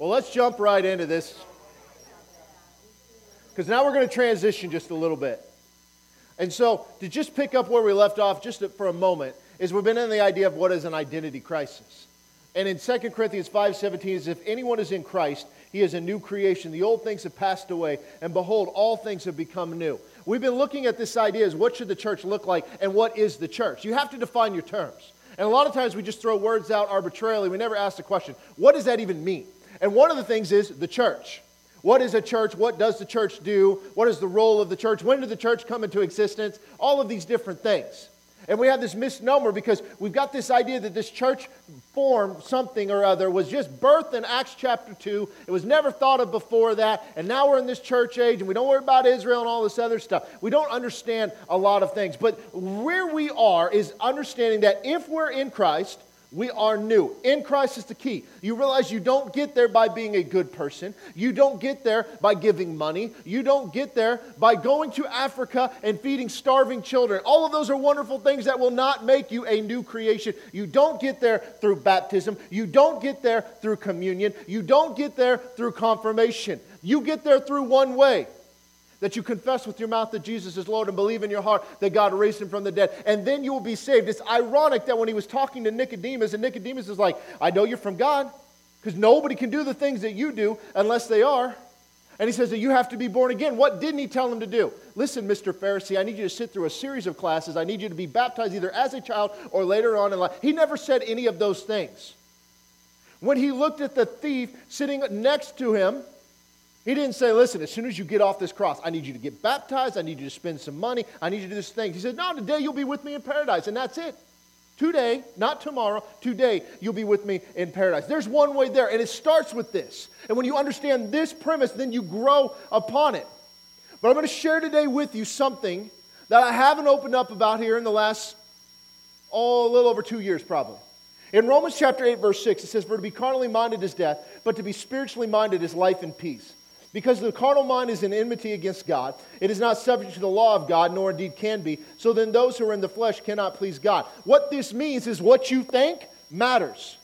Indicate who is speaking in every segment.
Speaker 1: Well, let's jump right into this. Because now we're going to transition just a little bit. And so, to just pick up where we left off just for a moment, is we've been in the idea of what is an identity crisis. And in 2 Corinthians 5:17 is if anyone is in Christ, he is a new creation. The old things have passed away, and behold, all things have become new. We've been looking at this idea as what should the church look like and what is the church? You have to define your terms. And a lot of times we just throw words out arbitrarily. We never ask the question, what does that even mean? And one of the things is the church. What is a church? What does the church do? What is the role of the church? When did the church come into existence? All of these different things. And we have this misnomer because we've got this idea that this church form, something or other, was just birthed in Acts chapter 2. It was never thought of before that. And now we're in this church age and we don't worry about Israel and all this other stuff. We don't understand a lot of things. But where we are is understanding that if we're in Christ, we are new. In Christ is the key. You realize you don't get there by being a good person. You don't get there by giving money. You don't get there by going to Africa and feeding starving children. All of those are wonderful things that will not make you a new creation. You don't get there through baptism. You don't get there through communion. You don't get there through confirmation. You get there through one way that you confess with your mouth that Jesus is Lord and believe in your heart that God raised him from the dead, and then you will be saved. It's ironic that when he was talking to Nicodemus, and Nicodemus is like, I know you're from God, because nobody can do the things that you do unless they are. And he says that you have to be born again. What didn't he tell him to do? Listen, Mr. Pharisee, I need you to sit through a series of classes. I need you to be baptized either as a child or later on in life. He never said any of those things. When he looked at the thief sitting next to him, he didn't say, listen, as soon as you get off this cross, I need you to get baptized. I need you to spend some money. I need you to do this thing. He said, no, today you'll be with me in paradise. And that's it. Today, not tomorrow, today you'll be with me in paradise. There's one way there, and it starts with this. And when you understand this premise, then you grow upon it. But I'm going to share today with you something that I haven't opened up about here in the last, oh, a little over two years probably. In Romans chapter 8, verse 6, it says, For to be carnally minded is death, but to be spiritually minded is life and peace. Because the carnal mind is in enmity against God. It is not subject to the law of God, nor indeed can be. So then those who are in the flesh cannot please God. What this means is what you think matters.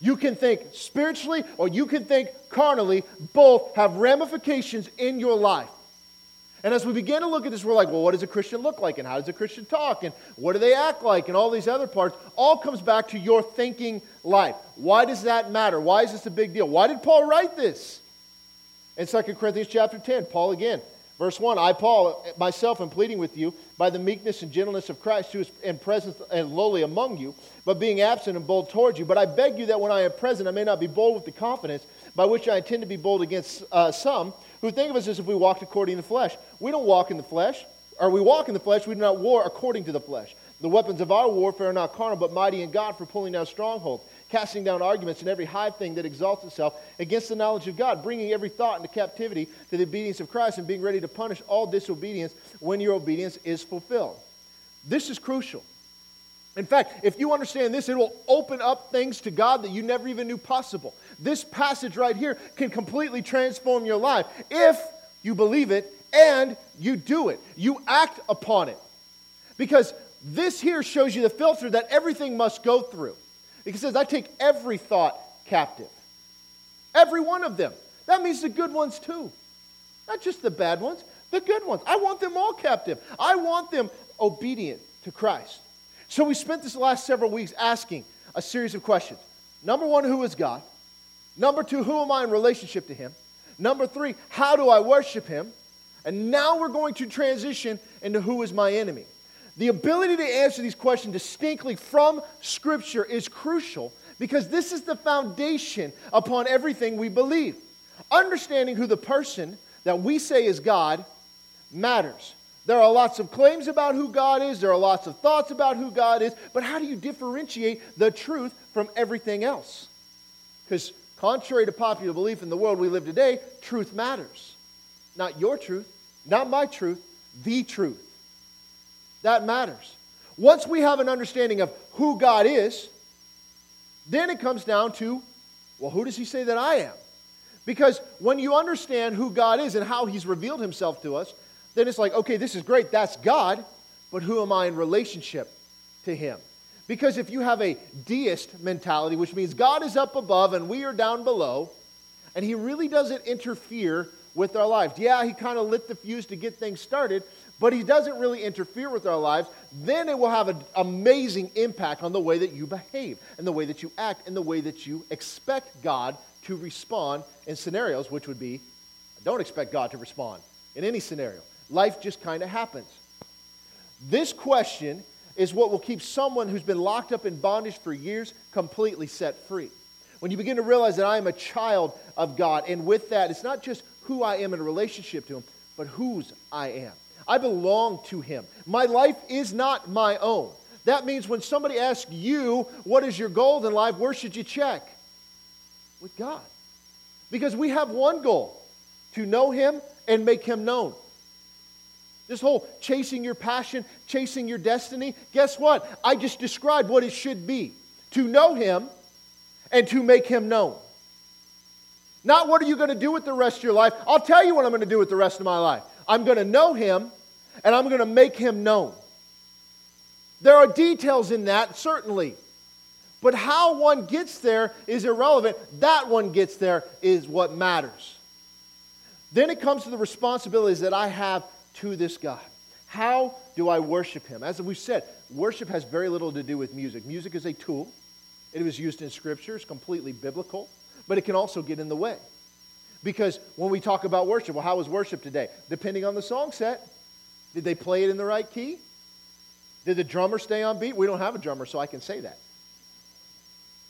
Speaker 1: You can think spiritually or you can think carnally. Both have ramifications in your life. And as we begin to look at this, we're like, well, what does a Christian look like? And how does a Christian talk? And what do they act like? And all these other parts all comes back to your thinking life. Why does that matter? Why is this a big deal? Why did Paul write this? In 2 Corinthians chapter 10, Paul again, verse 1 I, Paul, myself am pleading with you by the meekness and gentleness of Christ, who is in presence and lowly among you, but being absent and bold towards you. But I beg you that when I am present, I may not be bold with the confidence by which I intend to be bold against uh, some who think of us as if we walked according to the flesh. We don't walk in the flesh, or we walk in the flesh, we do not war according to the flesh. The weapons of our warfare are not carnal, but mighty in God for pulling down strongholds casting down arguments and every high thing that exalts itself against the knowledge of God, bringing every thought into captivity to the obedience of Christ, and being ready to punish all disobedience when your obedience is fulfilled. This is crucial. In fact, if you understand this, it will open up things to God that you never even knew possible. This passage right here can completely transform your life if you believe it and you do it. You act upon it. Because this here shows you the filter that everything must go through. He says, I take every thought captive. Every one of them. That means the good ones too. Not just the bad ones, the good ones. I want them all captive. I want them obedient to Christ. So we spent this last several weeks asking a series of questions. Number one, who is God? Number two, who am I in relationship to Him? Number three, how do I worship Him? And now we're going to transition into who is my enemy. The ability to answer these questions distinctly from Scripture is crucial because this is the foundation upon everything we believe. Understanding who the person that we say is God matters. There are lots of claims about who God is, there are lots of thoughts about who God is, but how do you differentiate the truth from everything else? Because, contrary to popular belief in the world we live today, truth matters. Not your truth, not my truth, the truth. That matters. Once we have an understanding of who God is, then it comes down to, well, who does he say that I am? Because when you understand who God is and how he's revealed himself to us, then it's like, okay, this is great, that's God, but who am I in relationship to him? Because if you have a deist mentality, which means God is up above and we are down below, And he really doesn't interfere with our lives. Yeah, he kind of lit the fuse to get things started, but he doesn't really interfere with our lives. Then it will have an amazing impact on the way that you behave and the way that you act and the way that you expect God to respond in scenarios, which would be I don't expect God to respond in any scenario. Life just kind of happens. This question is what will keep someone who's been locked up in bondage for years completely set free. When you begin to realize that I am a child of God, and with that, it's not just who I am in a relationship to Him, but whose I am. I belong to Him. My life is not my own. That means when somebody asks you, What is your goal in life? where should you check? With God. Because we have one goal to know Him and make Him known. This whole chasing your passion, chasing your destiny, guess what? I just described what it should be to know Him and to make Him known. Not what are you going to do with the rest of your life. I'll tell you what I'm going to do with the rest of my life. I'm going to know Him and I'm going to make Him known. There are details in that, certainly. But how one gets there is irrelevant. That one gets there is what matters. Then it comes to the responsibilities that I have to this God. How do I worship Him? As we've said, worship has very little to do with music. Music is a tool, it was used in Scripture, it's completely biblical, but it can also get in the way. Because when we talk about worship, well, how was worship today? Depending on the song set, did they play it in the right key? Did the drummer stay on beat? We don't have a drummer, so I can say that.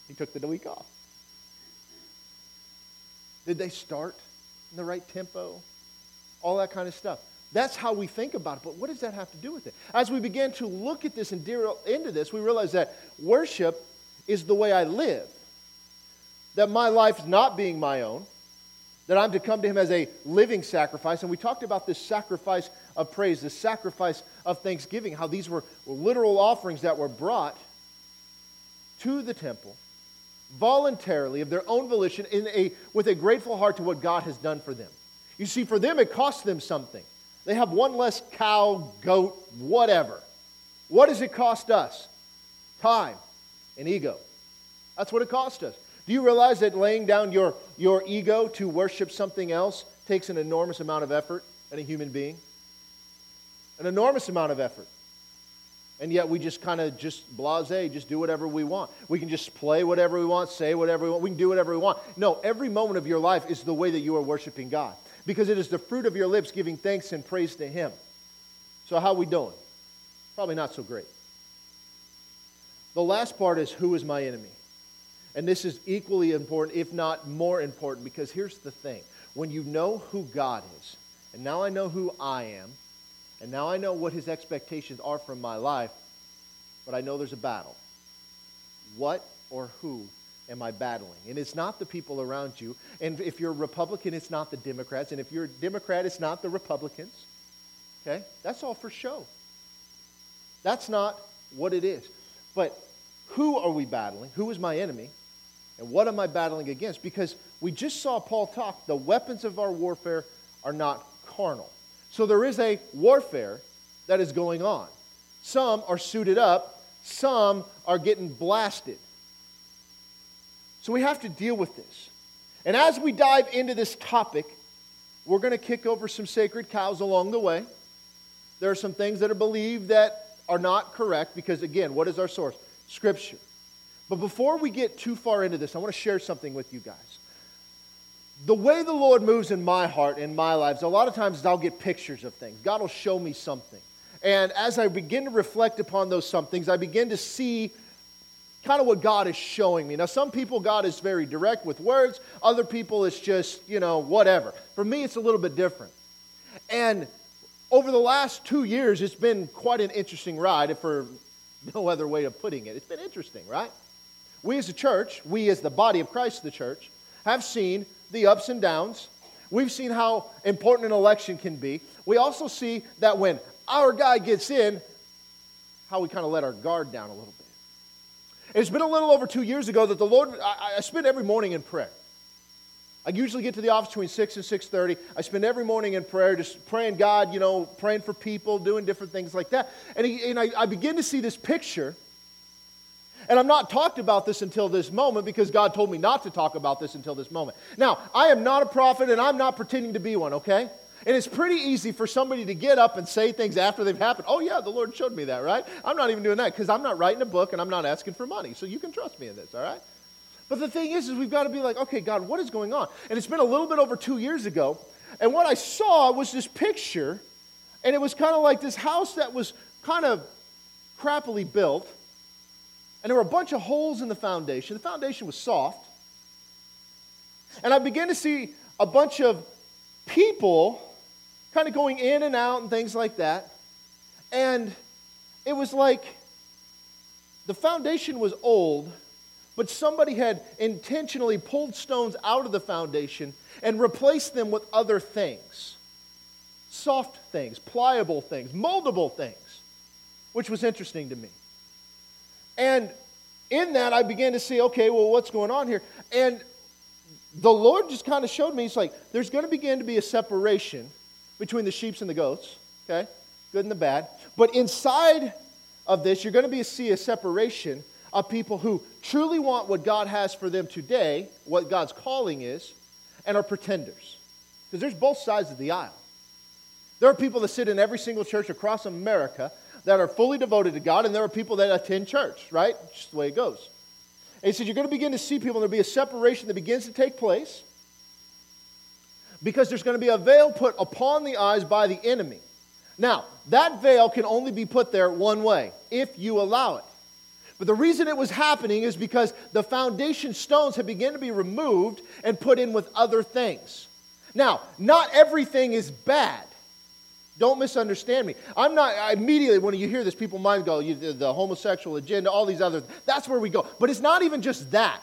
Speaker 1: He took the week off. Did they start in the right tempo? All that kind of stuff. That's how we think about it. But what does that have to do with it? As we begin to look at this and dear into this, we realize that worship is the way I live. That my life is not being my own, that I'm to come to Him as a living sacrifice. And we talked about this sacrifice of praise, this sacrifice of thanksgiving, how these were, literal offerings that were brought to the temple voluntarily of their own volition in a, with a grateful heart to what God has done for them. You see, for them, it costs them something. They have one less cow, goat, whatever. What does it cost us? Time and ego. That's what it cost us. Do you realize that laying down your, your ego to worship something else takes an enormous amount of effort in a human being? An enormous amount of effort. And yet we just kind of just blase, just do whatever we want. We can just play whatever we want, say whatever we want. We can do whatever we want. No, every moment of your life is the way that you are worshiping God because it is the fruit of your lips giving thanks and praise to Him. So, how are we doing? Probably not so great. The last part is who is my enemy? And this is equally important, if not more important, because here's the thing when you know who God is, and now I know who I am, and now I know what His expectations are from my life, but I know there's a battle. What or who am I battling? And it's not the people around you. And if you're a Republican, it's not the Democrats. And if you're a Democrat, it's not the Republicans. Okay? That's all for show. That's not what it is. But who are we battling? Who is my enemy? And what am I battling against? Because we just saw Paul talk the weapons of our warfare are not carnal. So there is a warfare that is going on. Some are suited up, some are getting blasted. So we have to deal with this. And as we dive into this topic, we're going to kick over some sacred cows along the way. There are some things that are believed that are not correct because, again, what is our source? Scripture. But before we get too far into this, I want to share something with you guys. The way the Lord moves in my heart, in my lives, a lot of times I'll get pictures of things. God will show me something. And as I begin to reflect upon those somethings, I begin to see kind of what God is showing me. Now, some people, God is very direct with words, other people, it's just, you know, whatever. For me, it's a little bit different. And over the last two years, it's been quite an interesting ride, if for no other way of putting it. It's been interesting, right? We as a church, we as the body of Christ, the church, have seen the ups and downs. We've seen how important an election can be. We also see that when our guy gets in, how we kind of let our guard down a little bit. It's been a little over two years ago that the Lord, I, I spend every morning in prayer. I usually get to the office between 6 and 6.30. I spend every morning in prayer, just praying God, you know, praying for people, doing different things like that. And, he, and I, I begin to see this picture. And I'm not talked about this until this moment because God told me not to talk about this until this moment. Now, I am not a prophet and I'm not pretending to be one, okay? And it's pretty easy for somebody to get up and say things after they've happened. Oh, yeah, the Lord showed me that, right? I'm not even doing that because I'm not writing a book and I'm not asking for money. So you can trust me in this, all right? But the thing is, is we've got to be like, okay, God, what is going on? And it's been a little bit over two years ago. And what I saw was this picture, and it was kind of like this house that was kind of crappily built. And there were a bunch of holes in the foundation. The foundation was soft. And I began to see a bunch of people kind of going in and out and things like that. And it was like the foundation was old, but somebody had intentionally pulled stones out of the foundation and replaced them with other things soft things, pliable things, moldable things, which was interesting to me. And in that, I began to see, okay, well, what's going on here? And the Lord just kind of showed me, it's like, there's going to begin to be a separation between the sheep and the goats, okay? Good and the bad. But inside of this, you're going to see a separation of people who truly want what God has for them today, what God's calling is, and are pretenders. Because there's both sides of the aisle. There are people that sit in every single church across America that are fully devoted to God, and there are people that attend church, right? Just the way it goes. And he said, You're going to begin to see people, and there'll be a separation that begins to take place because there's going to be a veil put upon the eyes by the enemy. Now, that veil can only be put there one way if you allow it. But the reason it was happening is because the foundation stones had begun to be removed and put in with other things. Now, not everything is bad. Don't misunderstand me. I'm not, immediately when you hear this, people might go, you, the, the homosexual agenda, all these other, that's where we go. But it's not even just that.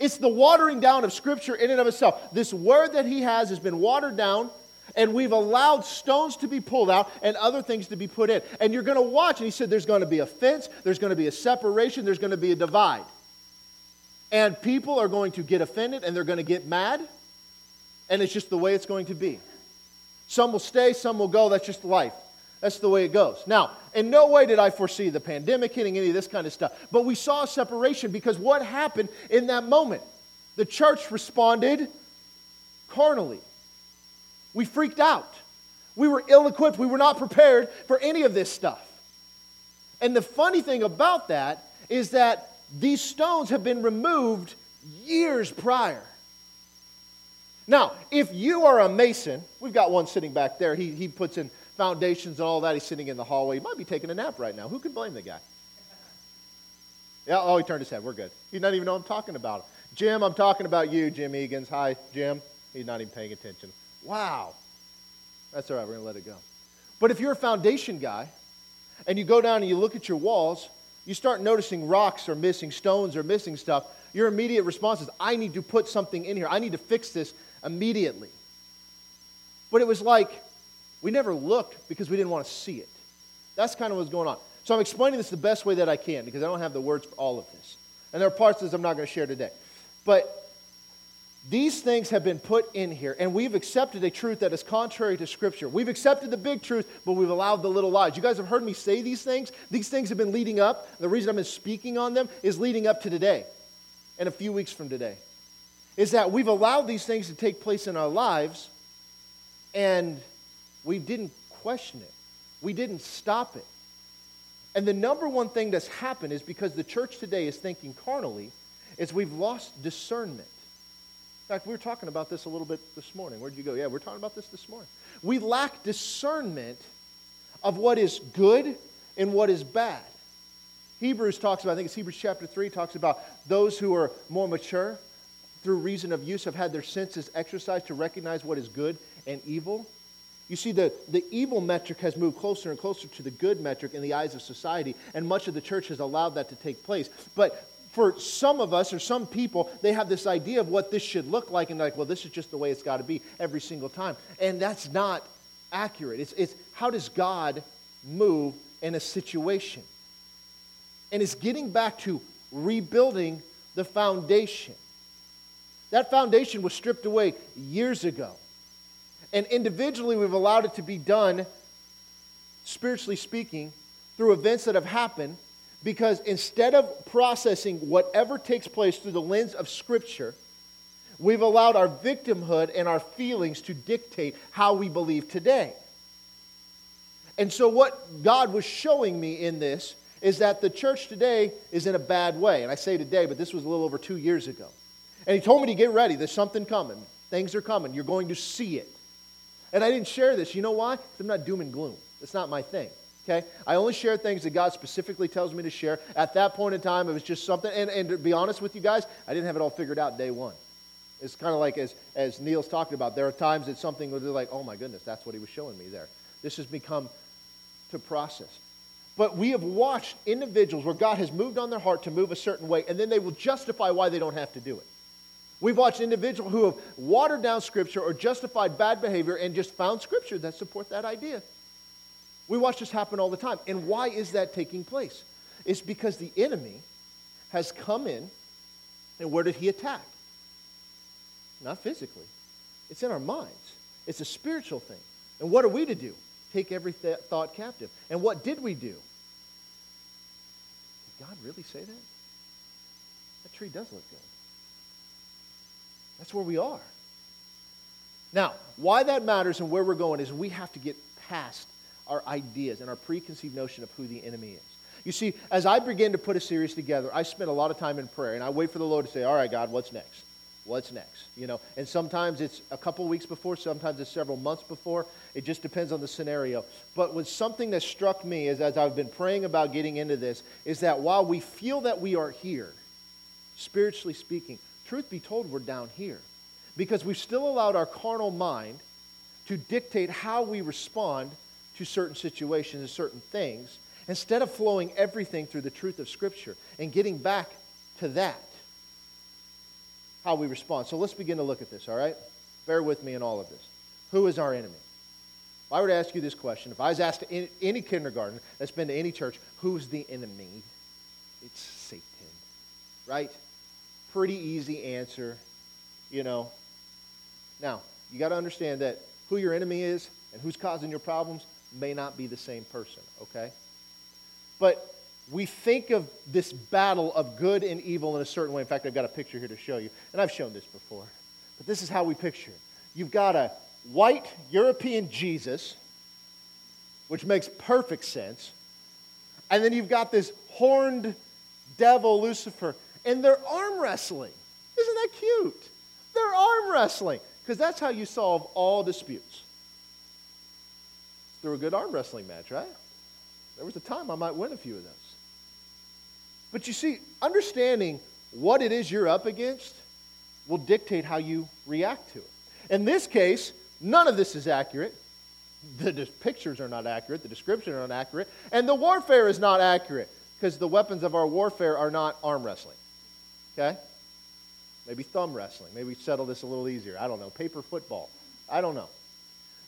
Speaker 1: It's the watering down of Scripture in and of itself. This word that he has has been watered down, and we've allowed stones to be pulled out and other things to be put in. And you're going to watch, and he said there's going to be a fence, there's going to be a separation, there's going to be a divide. And people are going to get offended and they're going to get mad, and it's just the way it's going to be. Some will stay, some will go. That's just life. That's the way it goes. Now, in no way did I foresee the pandemic hitting any of this kind of stuff, but we saw a separation because what happened in that moment? The church responded carnally. We freaked out. We were ill equipped. We were not prepared for any of this stuff. And the funny thing about that is that these stones have been removed years prior. Now, if you are a mason, we've got one sitting back there. He, he puts in foundations and all that. He's sitting in the hallway. He might be taking a nap right now. Who can blame the guy? Yeah, oh, he turned his head. We're good. He doesn't even know I'm talking about him. Jim, I'm talking about you, Jim Egan's. Hi, Jim. He's not even paying attention. Wow. That's all right. We're going to let it go. But if you're a foundation guy and you go down and you look at your walls, you start noticing rocks are missing, stones are missing stuff. Your immediate response is, I need to put something in here. I need to fix this immediately. But it was like we never looked because we didn't want to see it. That's kind of what's going on. So I'm explaining this the best way that I can because I don't have the words for all of this. And there are parts of this I'm not going to share today. But these things have been put in here, and we've accepted a truth that is contrary to Scripture. We've accepted the big truth, but we've allowed the little lies. You guys have heard me say these things. These things have been leading up. The reason I've been speaking on them is leading up to today and a few weeks from today. Is that we've allowed these things to take place in our lives, and we didn't question it, we didn't stop it. And the number one thing that's happened is because the church today is thinking carnally, is we've lost discernment. In fact, we were talking about this a little bit this morning. Where'd you go? Yeah, we we're talking about this this morning. We lack discernment of what is good and what is bad. Hebrews talks about, I think it's Hebrews chapter 3, talks about those who are more mature, through reason of use, have had their senses exercised to recognize what is good and evil. You see, the, the evil metric has moved closer and closer to the good metric in the eyes of society, and much of the church has allowed that to take place. But for some of us or some people, they have this idea of what this should look like, and like, well, this is just the way it's got to be every single time. And that's not accurate. It's, it's how does God move in a situation? And it's getting back to rebuilding the foundation. That foundation was stripped away years ago. And individually, we've allowed it to be done, spiritually speaking, through events that have happened Because instead of processing whatever takes place through the lens of Scripture, we've allowed our victimhood and our feelings to dictate how we believe today. And so, what God was showing me in this is that the church today is in a bad way. And I say today, but this was a little over two years ago. And He told me to get ready. There's something coming. Things are coming. You're going to see it. And I didn't share this. You know why? I'm not doom and gloom. That's not my thing. Okay? I only share things that God specifically tells me to share. At that point in time, it was just something. And, and to be honest with you guys, I didn't have it all figured out day one. It's kind of like as, as Neil's talking about, there are times that something where they're like, oh my goodness, that's what he was showing me there. This has become to process. But we have watched individuals where God has moved on their heart to move a certain way, and then they will justify why they don't have to do it. We've watched individuals who have watered down Scripture or justified bad behavior and just found Scripture that support that idea. We watch this happen all the time. And why is that taking place? It's because the enemy has come in, and where did he attack? Not physically, it's in our minds. It's a spiritual thing. And what are we to do? take every th- thought captive. And what did we do? Did God really say that? That tree does look good. That's where we are. Now, why that matters and where we're going is we have to get past our ideas and our preconceived notion of who the enemy is. You see, as I begin to put a series together, I spend a lot of time in prayer and I wait for the Lord to say, All right, God, what's next? What's next? You know, and sometimes it's a couple weeks before, sometimes it's several months before. It just depends on the scenario. But with something that struck me is as I've been praying about getting into this, is that while we feel that we are here, spiritually speaking, truth be told, we're down here. Because we've still allowed our carnal mind to dictate how we respond to certain situations and certain things, instead of flowing everything through the truth of Scripture and getting back to that how we respond. So let's begin to look at this, all right? Bear with me in all of this. Who is our enemy? If I were to ask you this question, if I was asked any kindergarten that's been to any church, who's the enemy? It's Satan, right? Pretty easy answer, you know. Now, you got to understand that who your enemy is and who's causing your problems may not be the same person, okay? But we think of this battle of good and evil in a certain way. In fact, I've got a picture here to show you, and I've shown this before. But this is how we picture it. You've got a white European Jesus, which makes perfect sense, and then you've got this horned devil, Lucifer, and they're arm wrestling. Isn't that cute? They're arm wrestling, because that's how you solve all disputes. Through a good arm wrestling match, right? There was a time I might win a few of those. But you see, understanding what it is you're up against will dictate how you react to it. In this case, none of this is accurate. The pictures are not accurate, the description are not accurate, and the warfare is not accurate because the weapons of our warfare are not arm wrestling. Okay? Maybe thumb wrestling. Maybe settle this a little easier. I don't know. Paper football. I don't know.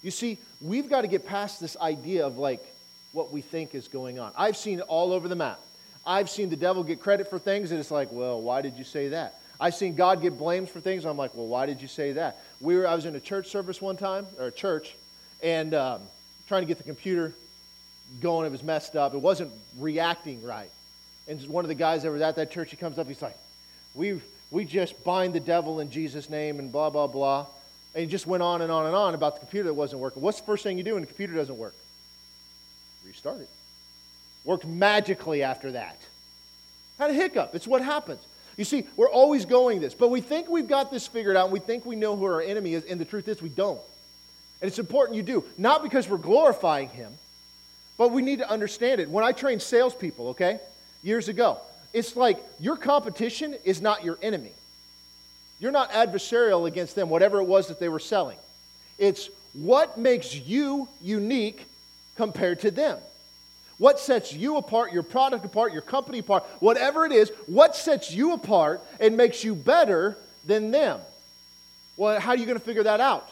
Speaker 1: You see, we've got to get past this idea of like what we think is going on. I've seen it all over the map. I've seen the devil get credit for things, and it's like, well, why did you say that? I've seen God get blamed for things. I'm like, well, why did you say that? We were, I was in a church service one time, or a church, and um, trying to get the computer going. It was messed up. It wasn't reacting right. And one of the guys that was at that church, he comes up, he's like, we, we just bind the devil in Jesus' name and blah, blah, blah. And he just went on and on and on about the computer that wasn't working. What's the first thing you do when the computer doesn't work? Restart it. Worked magically after that. Had a hiccup. It's what happens. You see, we're always going this, but we think we've got this figured out and we think we know who our enemy is, and the truth is we don't. And it's important you do, not because we're glorifying him, but we need to understand it. When I trained salespeople, okay, years ago, it's like your competition is not your enemy. You're not adversarial against them, whatever it was that they were selling. It's what makes you unique compared to them. What sets you apart, your product apart, your company apart, whatever it is, what sets you apart and makes you better than them? Well, how are you going to figure that out?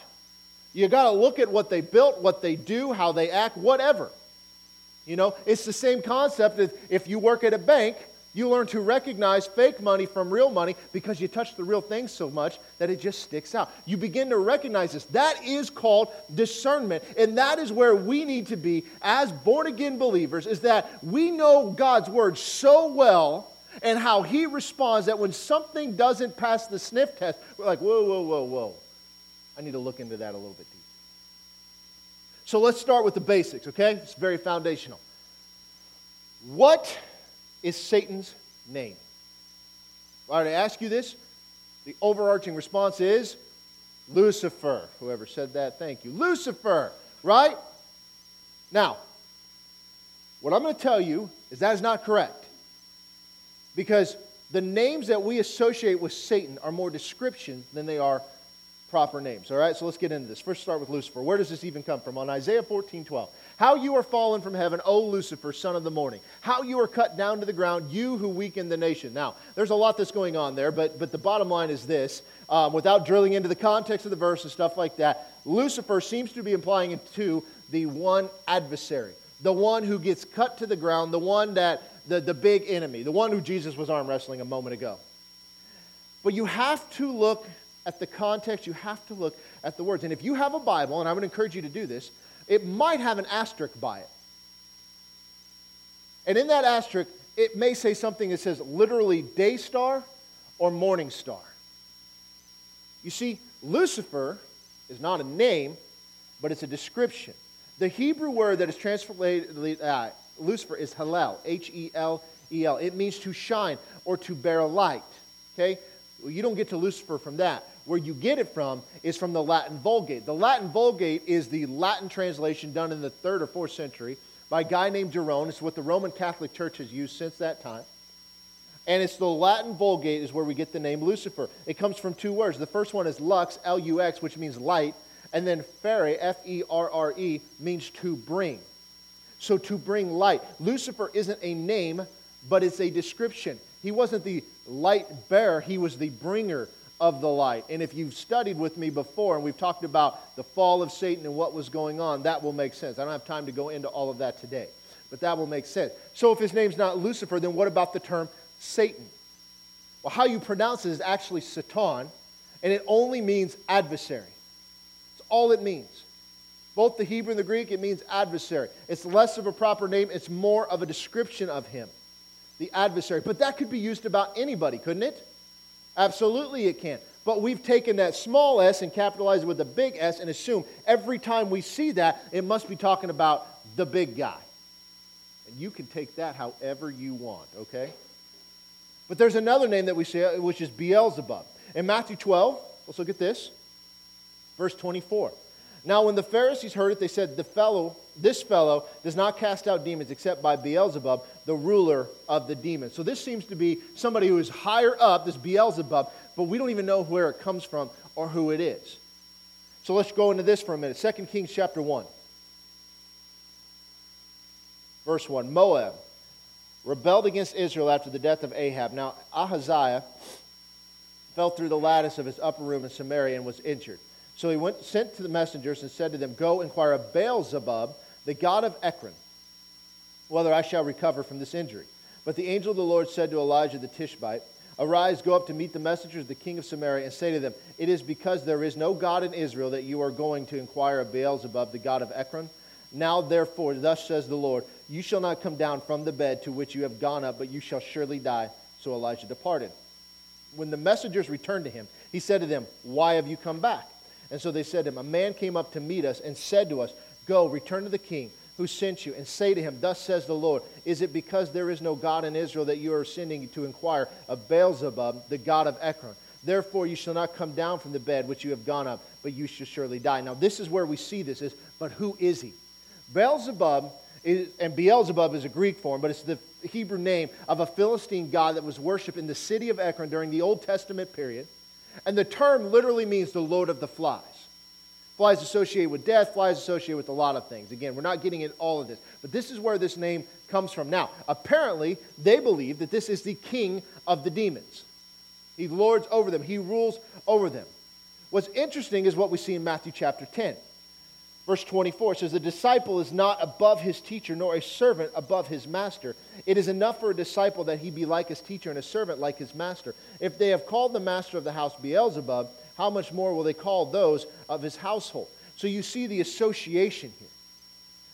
Speaker 1: You got to look at what they built, what they do, how they act, whatever. You know, it's the same concept as if you work at a bank, You learn to recognize fake money from real money because you touch the real thing so much that it just sticks out. You begin to recognize this. That is called discernment. And that is where we need to be as born again believers is that we know God's word so well and how he responds that when something doesn't pass the sniff test, we're like, whoa, whoa, whoa, whoa. I need to look into that a little bit deeper. So let's start with the basics, okay? It's very foundational. What is Satan's name? If I were to ask you this, the overarching response is Lucifer. Whoever said that, thank you. Lucifer, right? Now, what I'm going to tell you is that is not correct. Because the names that we associate with Satan are more description than they are proper names. All right, so let's get into this. First, start with Lucifer. Where does this even come from? On Isaiah 14 12. How you are fallen from heaven, O Lucifer, son of the morning. How you are cut down to the ground, you who weaken the nation. Now, there's a lot that's going on there, but, but the bottom line is this um, without drilling into the context of the verse and stuff like that, Lucifer seems to be implying it to the one adversary, the one who gets cut to the ground, the one that, the, the big enemy, the one who Jesus was arm wrestling a moment ago. But you have to look at the context, you have to look at the words. And if you have a Bible, and I would encourage you to do this, it might have an asterisk by it. And in that asterisk, it may say something that says literally day star or morning star. You see, Lucifer is not a name, but it's a description. The Hebrew word that is translated uh, Lucifer is Helel, H E L E L. It means to shine or to bear a light. Okay? Well, you don't get to Lucifer from that. Where you get it from is from the Latin Vulgate. The Latin Vulgate is the Latin translation done in the third or fourth century by a guy named Jerome. It's what the Roman Catholic Church has used since that time. And it's the Latin Vulgate is where we get the name Lucifer. It comes from two words. The first one is lux, L U X, which means light, and then ferre, F E R R E, means to bring. So to bring light. Lucifer isn't a name, but it's a description. He wasn't the light bearer, he was the bringer of the light. And if you've studied with me before and we've talked about the fall of Satan and what was going on, that will make sense. I don't have time to go into all of that today, but that will make sense. So if his name's not Lucifer, then what about the term Satan? Well, how you pronounce it is actually Satan, and it only means adversary. It's all it means. Both the Hebrew and the Greek, it means adversary. It's less of a proper name, it's more of a description of him, the adversary. But that could be used about anybody, couldn't it? Absolutely, it can. But we've taken that small s and capitalized it with a big S and assume every time we see that, it must be talking about the big guy. And you can take that however you want, okay? But there's another name that we see, which is Beelzebub. In Matthew 12, let's look at this, verse 24. Now, when the Pharisees heard it, they said, The fellow, this fellow, does not cast out demons except by Beelzebub, the ruler of the demons. So this seems to be somebody who is higher up, this Beelzebub, but we don't even know where it comes from or who it is. So let's go into this for a minute. 2 Kings chapter 1. Verse 1 Moab rebelled against Israel after the death of Ahab. Now, Ahaziah fell through the lattice of his upper room in Samaria and was injured. So he went, sent to the messengers and said to them, Go inquire of Beelzebub, the god of Ekron, whether I shall recover from this injury. But the angel of the Lord said to Elijah the Tishbite, Arise, go up to meet the messengers of the king of Samaria, and say to them, It is because there is no God in Israel that you are going to inquire of Beelzebub, the god of Ekron. Now, therefore, thus says the Lord, You shall not come down from the bed to which you have gone up, but you shall surely die. So Elijah departed. When the messengers returned to him, he said to them, Why have you come back? And so they said to him, A man came up to meet us and said to us, Go, return to the king who sent you, and say to him, Thus says the Lord, Is it because there is no God in Israel that you are sending to inquire of Beelzebub, the God of Ekron? Therefore you shall not come down from the bed which you have gone up, but you shall surely die. Now this is where we see this is, but who is he? Beelzebub is, and Beelzebub is a Greek form, but it's the Hebrew name of a Philistine god that was worshipped in the city of Ekron during the Old Testament period. And the term literally means the Lord of the flies. Flies associated with death, flies associated with a lot of things. Again, we're not getting into all of this, but this is where this name comes from. Now, apparently, they believe that this is the king of the demons. He lords over them, he rules over them. What's interesting is what we see in Matthew chapter 10. Verse 24 says, The disciple is not above his teacher, nor a servant above his master. It is enough for a disciple that he be like his teacher and a servant like his master. If they have called the master of the house Beelzebub, how much more will they call those of his household? So you see the association here.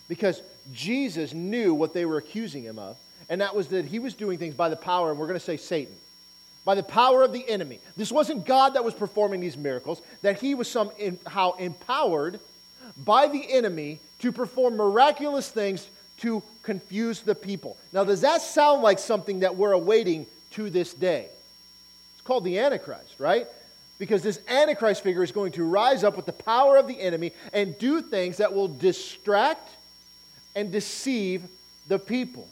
Speaker 1: Because Jesus knew what they were accusing him of, and that was that he was doing things by the power, and we're going to say Satan, by the power of the enemy. This wasn't God that was performing these miracles, that he was somehow empowered by the enemy to perform miraculous things to confuse the people. Now, does that sound like something that we're awaiting to this day? It's called the Antichrist, right? Because this Antichrist figure is going to rise up with the power of the enemy and do things that will distract and deceive the people.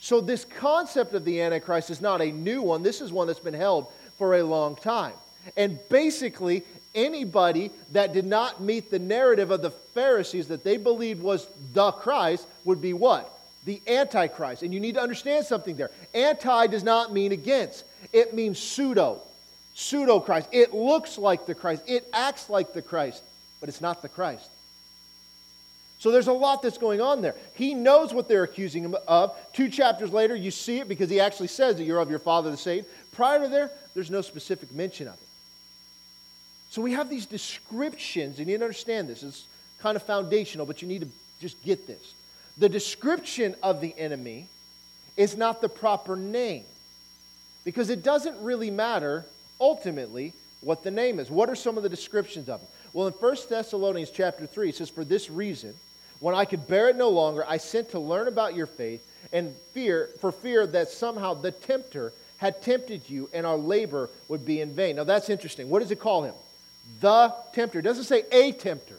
Speaker 1: So, this concept of the Antichrist is not a new one. This is one that's been held for a long time. And basically, anybody that did not meet the narrative of the Pharisees that they believed was the Christ would be what? The Antichrist. And you need to understand something there. Anti does not mean against, it means pseudo. Pseudo Christ. It looks like the Christ, it acts like the Christ, but it's not the Christ. So there's a lot that's going on there. He knows what they're accusing him of. Two chapters later, you see it because he actually says that you're of your father the Satan. Prior to there, there's no specific mention of it. So we have these descriptions, and you need to understand this. It's kind of foundational, but you need to just get this. The description of the enemy is not the proper name because it doesn't really matter ultimately what the name is. What are some of the descriptions of him? Well, in 1 Thessalonians chapter 3, it says, For this reason, when I could bear it no longer, I sent to learn about your faith and fear, for fear that somehow the tempter had tempted you and our labor would be in vain. Now that's interesting. What does it call him? The tempter. It doesn't say a tempter,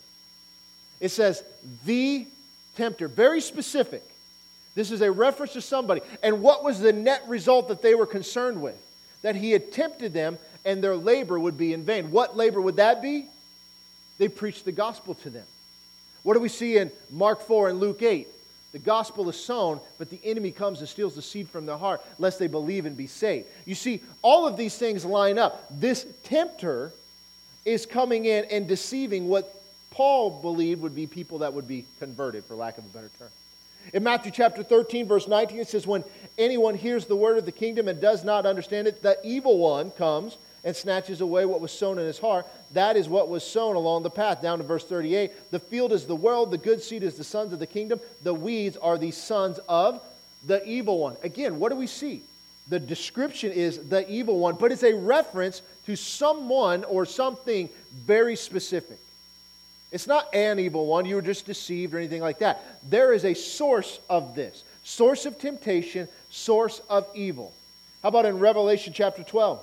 Speaker 1: it says the tempter. Very specific. This is a reference to somebody. And what was the net result that they were concerned with? That he had tempted them and their labor would be in vain. What labor would that be? They preached the gospel to them. What do we see in Mark 4 and Luke 8? The gospel is sown, but the enemy comes and steals the seed from their heart, lest they believe and be saved. You see, all of these things line up. This tempter is coming in and deceiving what Paul believed would be people that would be converted, for lack of a better term. In Matthew chapter 13, verse 19, it says, When anyone hears the word of the kingdom and does not understand it, the evil one comes and snatches away what was sown in his heart. That is what was sown along the path. Down to verse 38. The field is the world, the good seed is the sons of the kingdom, the weeds are the sons of the evil one. Again, what do we see? The description is the evil one, but it's a reference to someone or something very specific. It's not an evil one, you were just deceived or anything like that. There is a source of this source of temptation, source of evil. How about in Revelation chapter 12?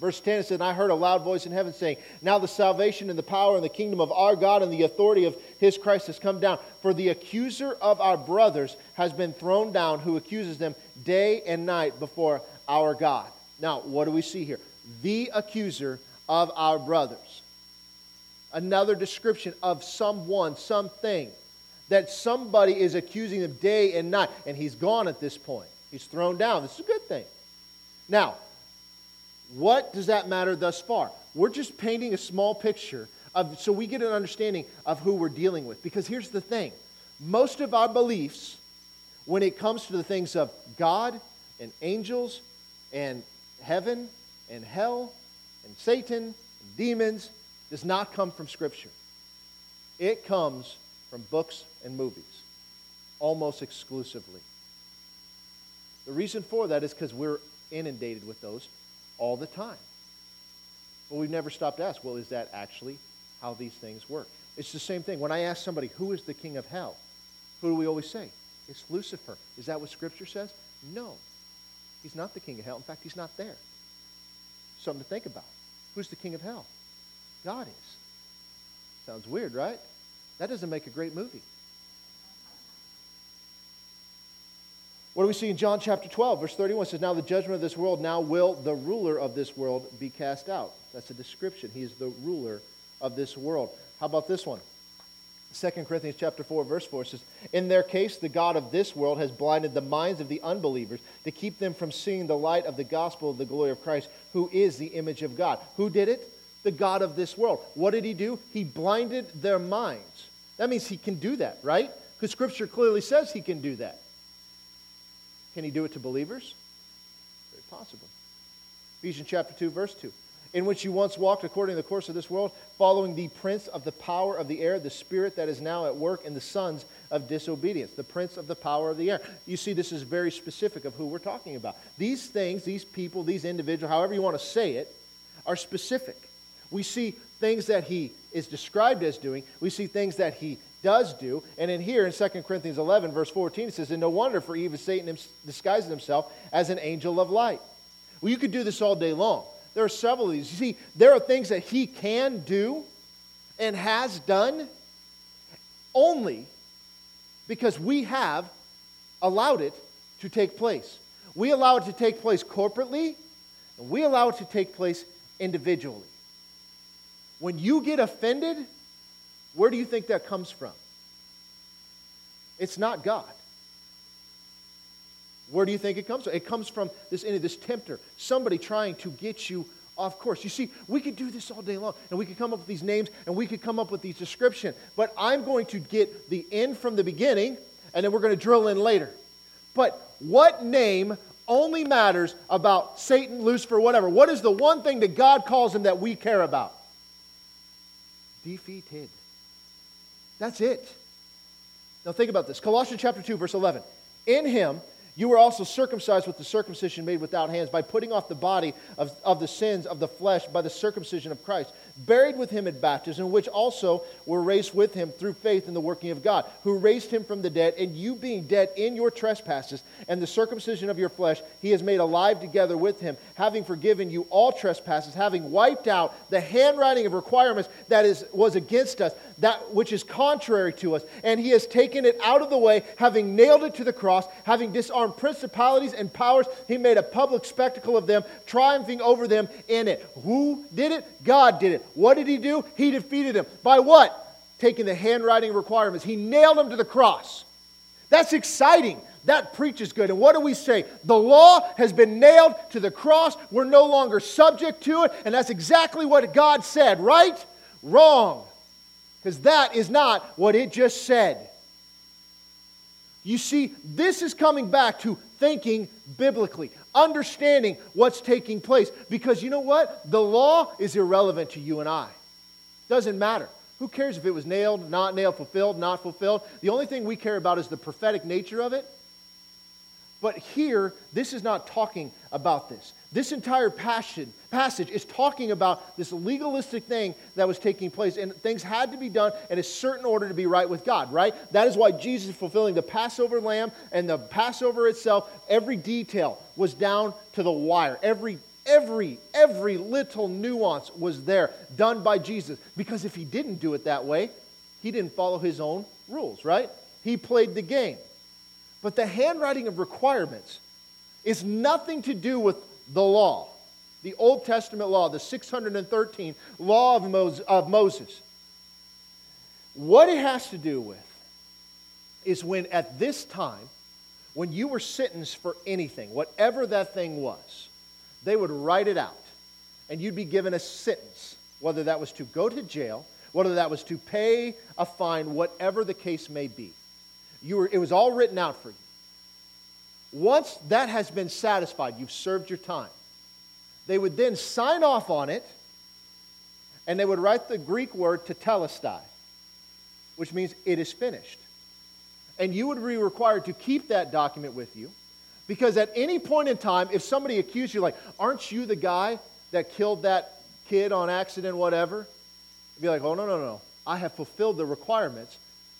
Speaker 1: Verse 10 it says, And I heard a loud voice in heaven saying, Now the salvation and the power and the kingdom of our God and the authority of his Christ has come down. For the accuser of our brothers has been thrown down, who accuses them day and night before our God. Now, what do we see here? The accuser of our brothers. Another description of someone, something that somebody is accusing them day and night, and he's gone at this point. He's thrown down. This is a good thing. Now, what does that matter thus far? We're just painting a small picture of, so we get an understanding of who we're dealing with. Because here's the thing most of our beliefs, when it comes to the things of God and angels and heaven and hell and Satan and demons, does not come from Scripture. It comes from books and movies, almost exclusively. The reason for that is because we're inundated with those all the time. But we've never stopped to ask, well, is that actually how these things work? It's the same thing. When I ask somebody, who is the king of hell? Who do we always say? It's Lucifer. Is that what Scripture says? No. He's not the king of hell. In fact, he's not there. Something to think about. Who's the king of hell? God is. Sounds weird, right? That doesn't make a great movie. What do we see in John chapter 12, verse 31? It says, Now the judgment of this world, now will the ruler of this world be cast out. That's a description. He is the ruler of this world. How about this one? 2 Corinthians chapter 4, verse 4 says, In their case, the God of this world has blinded the minds of the unbelievers to keep them from seeing the light of the gospel of the glory of Christ, who is the image of God. Who did it? The God of this world. What did he do? He blinded their minds. That means he can do that, right? Because Scripture clearly says he can do that. Can he do it to believers? Very possible. Ephesians chapter 2, verse 2 in which you once walked according to the course of this world, following the prince of the power of the air, the spirit that is now at work in the sons of disobedience, the prince of the power of the air. You see, this is very specific of who we're talking about. These things, these people, these individuals, however you want to say it, are specific. We see things that he is described as doing, we see things that he does do. And in here, in 2 Corinthians 11, verse 14, it says, And no wonder, for even Satan disguises himself as an angel of light. Well, you could do this all day long. There are several of these. You see, there are things that he can do and has done only because we have allowed it to take place. We allow it to take place corporately, and we allow it to take place individually. When you get offended, where do you think that comes from? It's not God. Where do you think it comes from? It comes from this, this tempter, somebody trying to get you off course. You see, we could do this all day long, and we could come up with these names, and we could come up with these descriptions. But I'm going to get the end from the beginning, and then we're going to drill in later. But what name only matters about Satan, Lucifer, whatever? What is the one thing that God calls him that we care about? Defeated. That's it. Now think about this. Colossians chapter 2, verse 11. In him, you were also circumcised with the circumcision made without hands by putting off the body of, of the sins of the flesh by the circumcision of Christ, buried with him at baptism, in which also were raised with him through faith in the working of God, who raised him from the dead, and you being dead in your trespasses and the circumcision of your flesh, he has made alive together with him, having forgiven you all trespasses, having wiped out the handwriting of requirements that is, was against us, that which is contrary to us, and he has taken it out of the way, having nailed it to the cross, having disarmed principalities and powers, he made a public spectacle of them, triumphing over them in it. Who did it? God did it. What did he do? He defeated them. By what? Taking the handwriting requirements. He nailed them to the cross. That's exciting. That preaches good. And what do we say? The law has been nailed to the cross. We're no longer subject to it. And that's exactly what God said, right? Wrong. Because that is not what it just said. You see, this is coming back to thinking biblically, understanding what's taking place. Because you know what? The law is irrelevant to you and I. Doesn't matter. Who cares if it was nailed, not nailed, fulfilled, not fulfilled? The only thing we care about is the prophetic nature of it. But here, this is not talking about this. This entire passage, passage is talking about this legalistic thing that was taking place, and things had to be done in a certain order to be right with God, right? That is why Jesus is fulfilling the Passover lamb and the Passover itself. Every detail was down to the wire. Every every every little nuance was there done by Jesus because if he didn't do it that way he didn't follow his own rules right he played the game but the handwriting of requirements is nothing to do with the law the old testament law the 613 law of moses, what it has to do with is when at this time when you were sentenced for anything whatever that thing was they would write it out, and you'd be given a sentence, whether that was to go to jail, whether that was to pay a fine, whatever the case may be. You were, it was all written out for you. Once that has been satisfied, you've served your time, they would then sign off on it, and they would write the Greek word tetelestai, which means it is finished. And you would be required to keep that document with you because at any point in time, if somebody accused you, like, aren't you the guy that killed that kid on accident, whatever? You'd be like, oh, no, no, no. I have fulfilled the requirements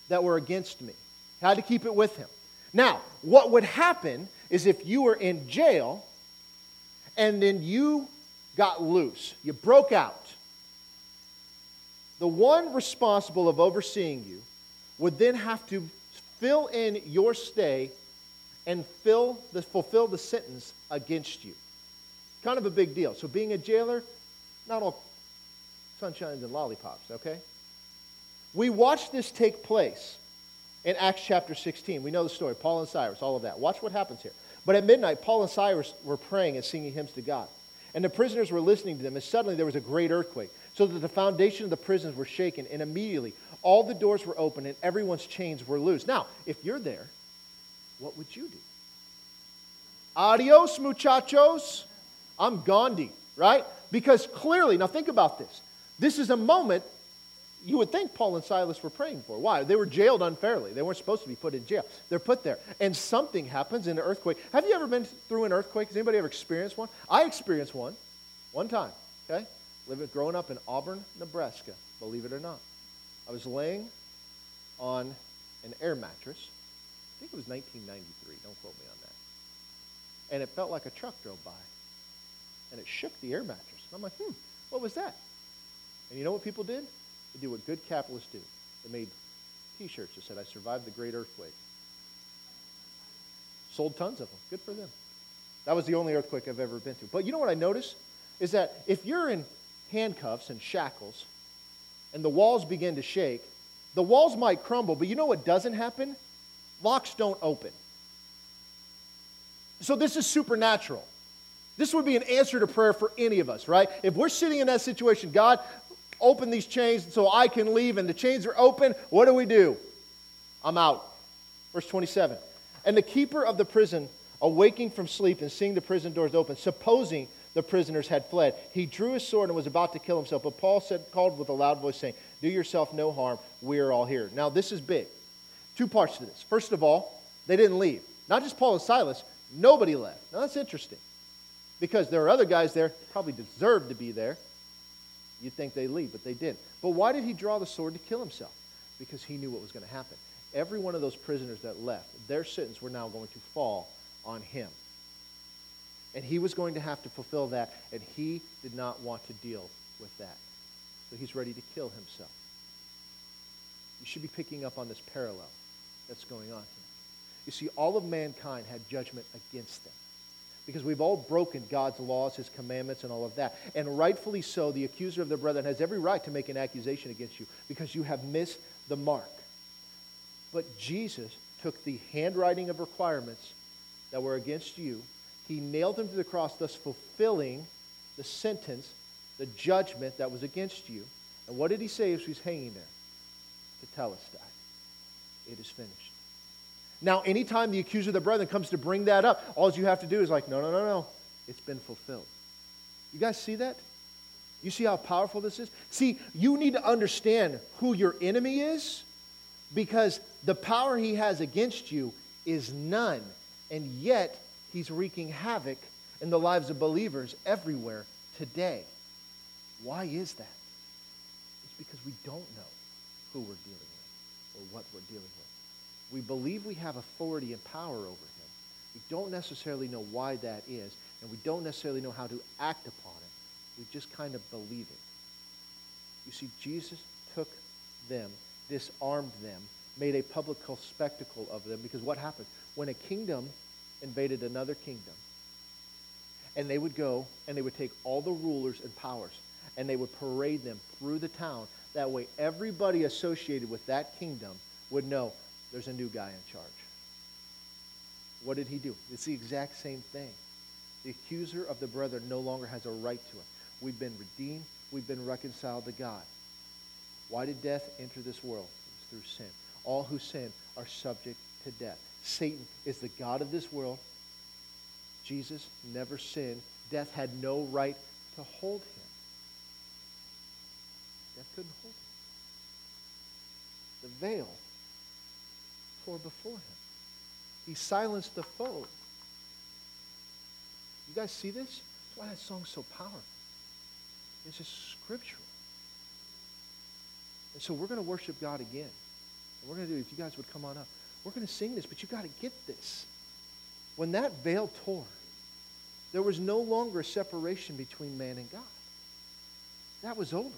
Speaker 1: that were against me. Had to keep it with him. Now, what would happen is if you were in jail and then you got loose, you broke out, the one responsible of overseeing you would then have to fill in your stay and fill the, fulfill the sentence against you. Kind of a big deal. So, being a jailer, not all sunshines and lollipops, okay? We watch this take place in Acts chapter 16. We know the story Paul and Silas, all of that. Watch what happens here. But at midnight, Paul and Silas were praying and singing hymns to God. And the prisoners were listening to them, and suddenly there was a great earthquake so that the foundation of the prisons were shaken, and immediately all the doors were open and everyone's chains were loose. Now, if you're there, what would you do? Adios, muchachos. I'm Gandhi, right? Because clearly, now think about this. This is a moment you would think Paul and Silas were praying for. Why? They were jailed unfairly. They weren't supposed to be put in jail. They're put there. And something happens in an earthquake. Have you ever been through an earthquake? Has anybody ever experienced one? I experienced one one time, okay? Living, growing up in Auburn, Nebraska, believe it or not. I was laying on an air mattress. I think it was 1993. Don't quote me on that. And it felt like a truck drove by. And it shook the air mattress. And I'm like, hmm, what was that? And you know what people did? They did what good capitalists do. They made T-shirts that said, I survived the great earthquake. Sold tons of them. Good for them. That was the only earthquake I've ever been to. But you know what I noticed? Is that if you're in handcuffs and shackles and the walls begin to shake, the walls might crumble, but you know what doesn't happen? Locks don't open. So this is supernatural. This would be an answer to prayer for any of us, right? If we're sitting in that situation, God, open these chains so I can leave, and the chains are open, what do we do? I'm out. Verse 27. And the keeper of the prison, awaking from sleep and seeing the prison doors open, supposing the prisoners had fled, he drew his sword and was about to kill himself. But Paul said, called with a loud voice, saying, Do yourself no harm. We are all here. Now, this is big. Two parts to this. First of all, they didn't leave. Not just Paul and Silas, nobody left. Now, that's interesting because there are other guys there probably deserved to be there. You'd think they'd leave, but they didn't. But why did he draw the sword to kill himself? Because he knew what was going to happen. Every one of those prisoners that left, their sentence were now going to fall on him. And he was going to have to fulfill that, and he did not want to deal with that. So he's ready to kill himself. You should be picking up on this parallel that's going on here. You see, all of mankind had judgment against them because we've all broken God's laws, his commandments, and all of that. And rightfully so, the accuser of the brethren has every right to make an accusation against you because you have missed the mark. But Jesus took the handwriting of requirements that were against you, he nailed them to the cross, thus fulfilling the sentence, the judgment that was against you. And what did he say as he's hanging there? To tell us that It is finished. Now, anytime the accuser of the brethren comes to bring that up, all you have to do is like, no, no, no, no. It's been fulfilled. You guys see that? You see how powerful this is? See, you need to understand who your enemy is because the power he has against you is none. And yet, he's wreaking havoc in the lives of believers everywhere today. Why is that? It's because we don't know who we're dealing with or what we're dealing with. We believe we have authority and power over him. We don't necessarily know why that is, and we don't necessarily know how to act upon it. We just kind of believe it. You see, Jesus took them, disarmed them, made a public spectacle of them, because what happened? When a kingdom invaded another kingdom, and they would go and they would take all the rulers and powers and they would parade them through the town. That way, everybody associated with that kingdom would know there's a new guy in charge. What did he do? It's the exact same thing. The accuser of the brethren no longer has a right to it. We've been redeemed. We've been reconciled to God. Why did death enter this world? It was through sin. All who sin are subject to death. Satan is the God of this world. Jesus never sinned. Death had no right to hold him. Death couldn't hold him. The veil before him. He silenced the foe. You guys see this? That's why that song's so powerful. It's just scriptural. And so we're going to worship God again. And we're going to do, if you guys would come on up, we're going to sing this, but you got to get this. When that veil tore, there was no longer a separation between man and God. That was over.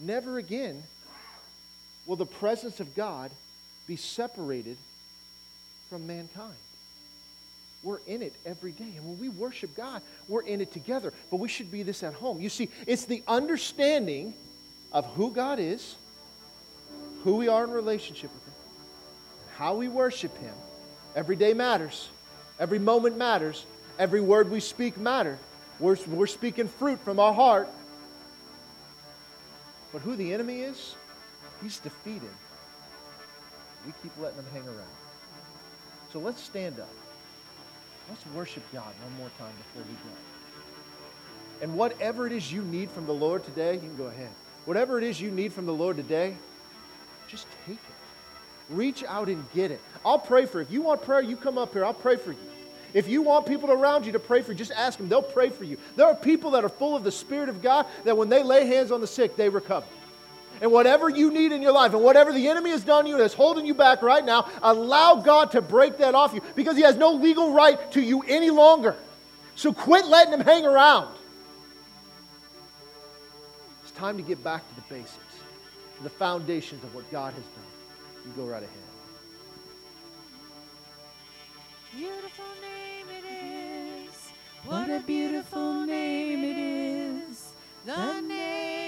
Speaker 1: Never again will the presence of God be separated from mankind. We're in it every day. And when we worship God, we're in it together. But we should be this at home. You see, it's the understanding of who God is, who we are in relationship with Him, how we worship Him. Every day matters, every moment matters, every word we speak matters. We're, we're speaking fruit from our heart. But who the enemy is, he's defeated. We keep letting them hang around. So let's stand up. Let's worship God one more time before we go. And whatever it is you need from the Lord today, you can go ahead. Whatever it is you need from the Lord today, just take it. Reach out and get it. I'll pray for you. If you want prayer, you come up here. I'll pray for you. If you want people around you to pray for you, just ask them. They'll pray for you. There are people that are full of the Spirit of God that when they lay hands on the sick, they recover. And whatever you need in your life and whatever the enemy has done to you that's holding you back right now, allow God to break that off you because he has no legal right to you any longer. So quit letting him hang around. It's time to get back to the basics, to the foundations of what God has done. You go right ahead.
Speaker 2: Beautiful name it is. What a beautiful name it is. The name of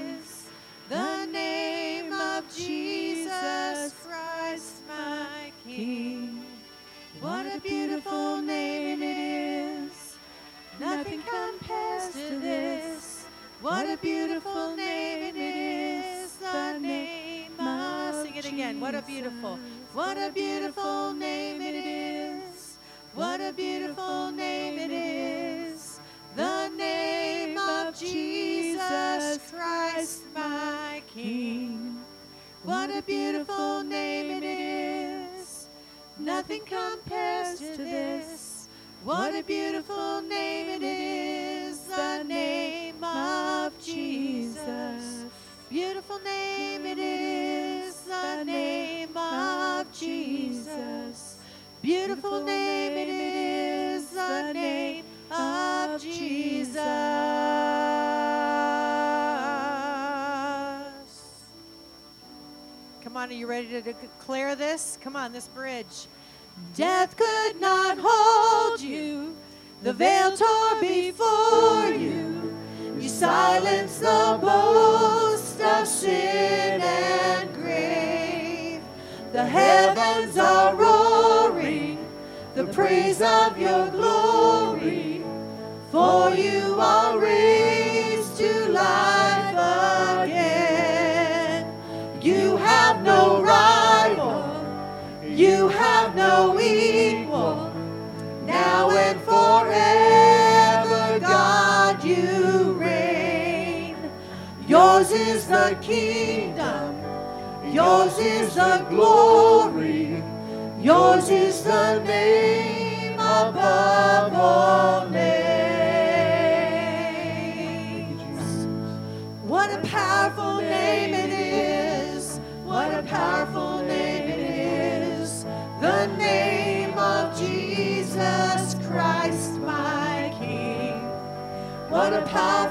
Speaker 2: Beautiful name it is. Nothing compares to this. What a beautiful name it is. The name of Sing it again. What a beautiful. What a beautiful name it is. What a beautiful name it is. The name of Jesus Christ, my King. What a beautiful name it is. Nothing compares to this. What a beautiful name it is. The name of Jesus. Beautiful name it is. The name of Jesus. Beautiful name it is. The name of Jesus. On, are you ready to declare this? Come on, this bridge. Mm-hmm. Death could not hold you, the veil tore before you. You silenced the boast of sin and grave. The heavens are roaring, the praise of your glory. For you are raised to life the kingdom, yours is the glory, yours is the name above all names. What a powerful name it is. What a powerful name it is. The name of Jesus Christ, my King. What a powerful.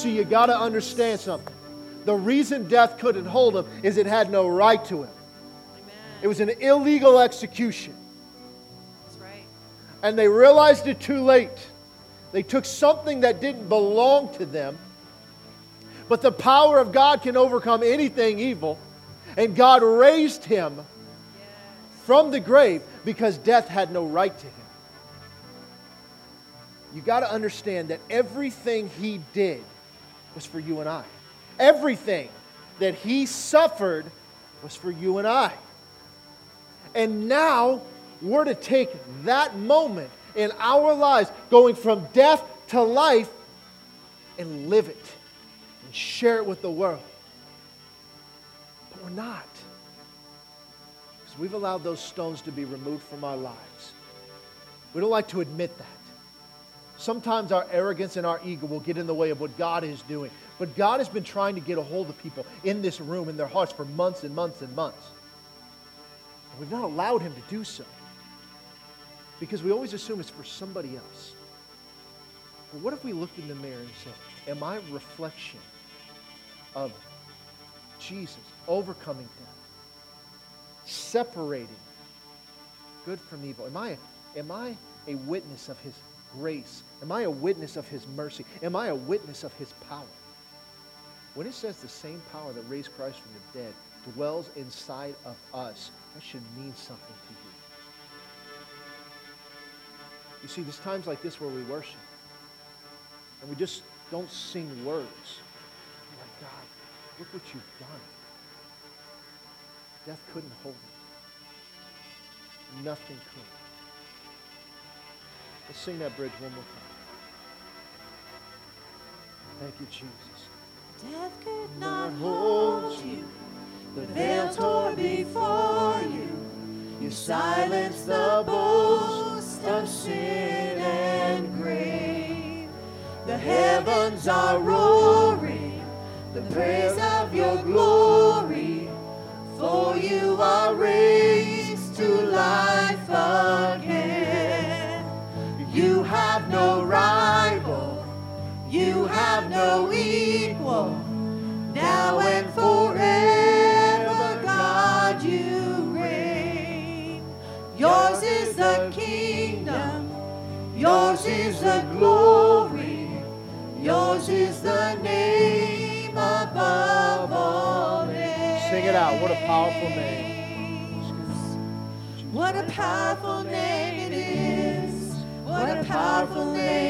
Speaker 1: see, you got to understand something. The reason death couldn't hold him is it had no right to him. It was an illegal execution.
Speaker 2: That's right.
Speaker 1: And they realized it too late. They took something that didn't belong to them. But the power of God can overcome anything evil. And God raised him from the grave because death had no right to him. You got to understand that everything he did was for you and I. Everything that he suffered was for you and I. And now we're to take that moment in our lives, going from death to life, and live it and share it with the world. But we're not. Because we've allowed those stones to be removed from our lives. We don't like to admit that. Sometimes our arrogance and our ego will get in the way of what God is doing. But God has been trying to get a hold of people in this room, in their hearts, for months and months and months. And we've not allowed Him to do so. Because we always assume it's for somebody else. But what if we looked in the mirror and said, Am I a reflection of Jesus overcoming death, separating good from evil? Am I, am I a witness of His grace? Am I a witness of His mercy? Am I a witness of His power? When it says the same power that raised Christ from the dead dwells inside of us, that should mean something to you. You see, there's times like this where we worship and we just don't sing words. We're like, God, look what you've done. Death couldn't hold it. Nothing could. Let's sing that bridge one more time. Thank you, Jesus.
Speaker 2: Death could not hold you. The veil tore before you. You silenced the boast of sin and grave. The heavens are roaring, the praise of your glory. For you are raised to life again. No equal. Now and forever, God, you reign. Yours is the kingdom, yours is the glory, yours is the name above all names.
Speaker 1: Sing it out. What a powerful name.
Speaker 2: What a powerful name it is. What a powerful name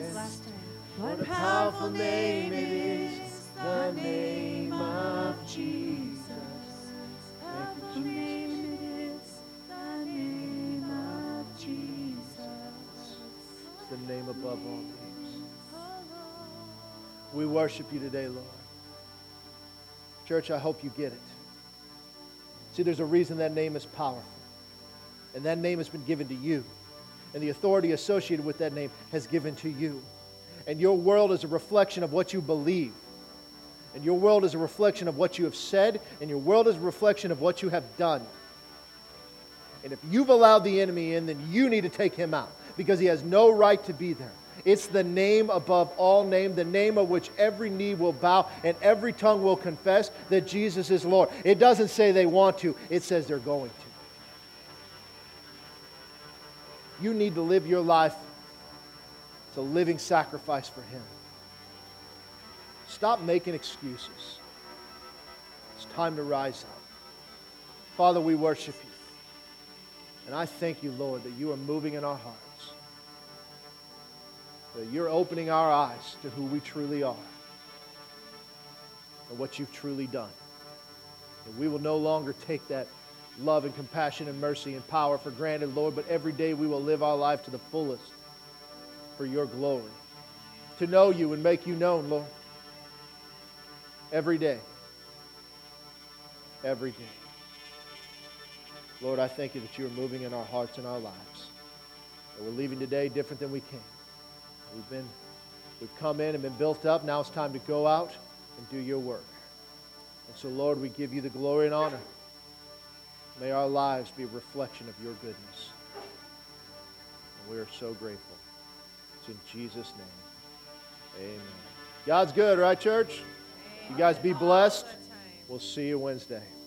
Speaker 2: What a powerful name it is. The name of Jesus. Powerful name it is. The name of Jesus.
Speaker 1: It's the name above all names. We worship you today, Lord. Church, I hope you get it. See, there's a reason that name is powerful. And that name has been given to you. And the authority associated with that name has given to you. And your world is a reflection of what you believe. And your world is a reflection of what you have said. And your world is a reflection of what you have done. And if you've allowed the enemy in, then you need to take him out because he has no right to be there. It's the name above all name, the name of which every knee will bow and every tongue will confess that Jesus is Lord. It doesn't say they want to, it says they're going to. You need to live your life as a living sacrifice for Him. Stop making excuses. It's time to rise up. Father, we worship you. And I thank you, Lord, that you are moving in our hearts. That you're opening our eyes to who we truly are and what you've truly done. That we will no longer take that love and compassion and mercy and power for granted, Lord, but every day we will live our life to the fullest for your glory. To know you and make you known, Lord. Every day. Every day. Lord, I thank you that you are moving in our hearts and our lives. That we're leaving today different than we came. We've been we've come in and been built up. Now it's time to go out and do your work. And so, Lord, we give you the glory and honor. May our lives be a reflection of your goodness. And we are so grateful. It's in Jesus' name. Amen. God's good, right, church? You guys be blessed. We'll see you Wednesday.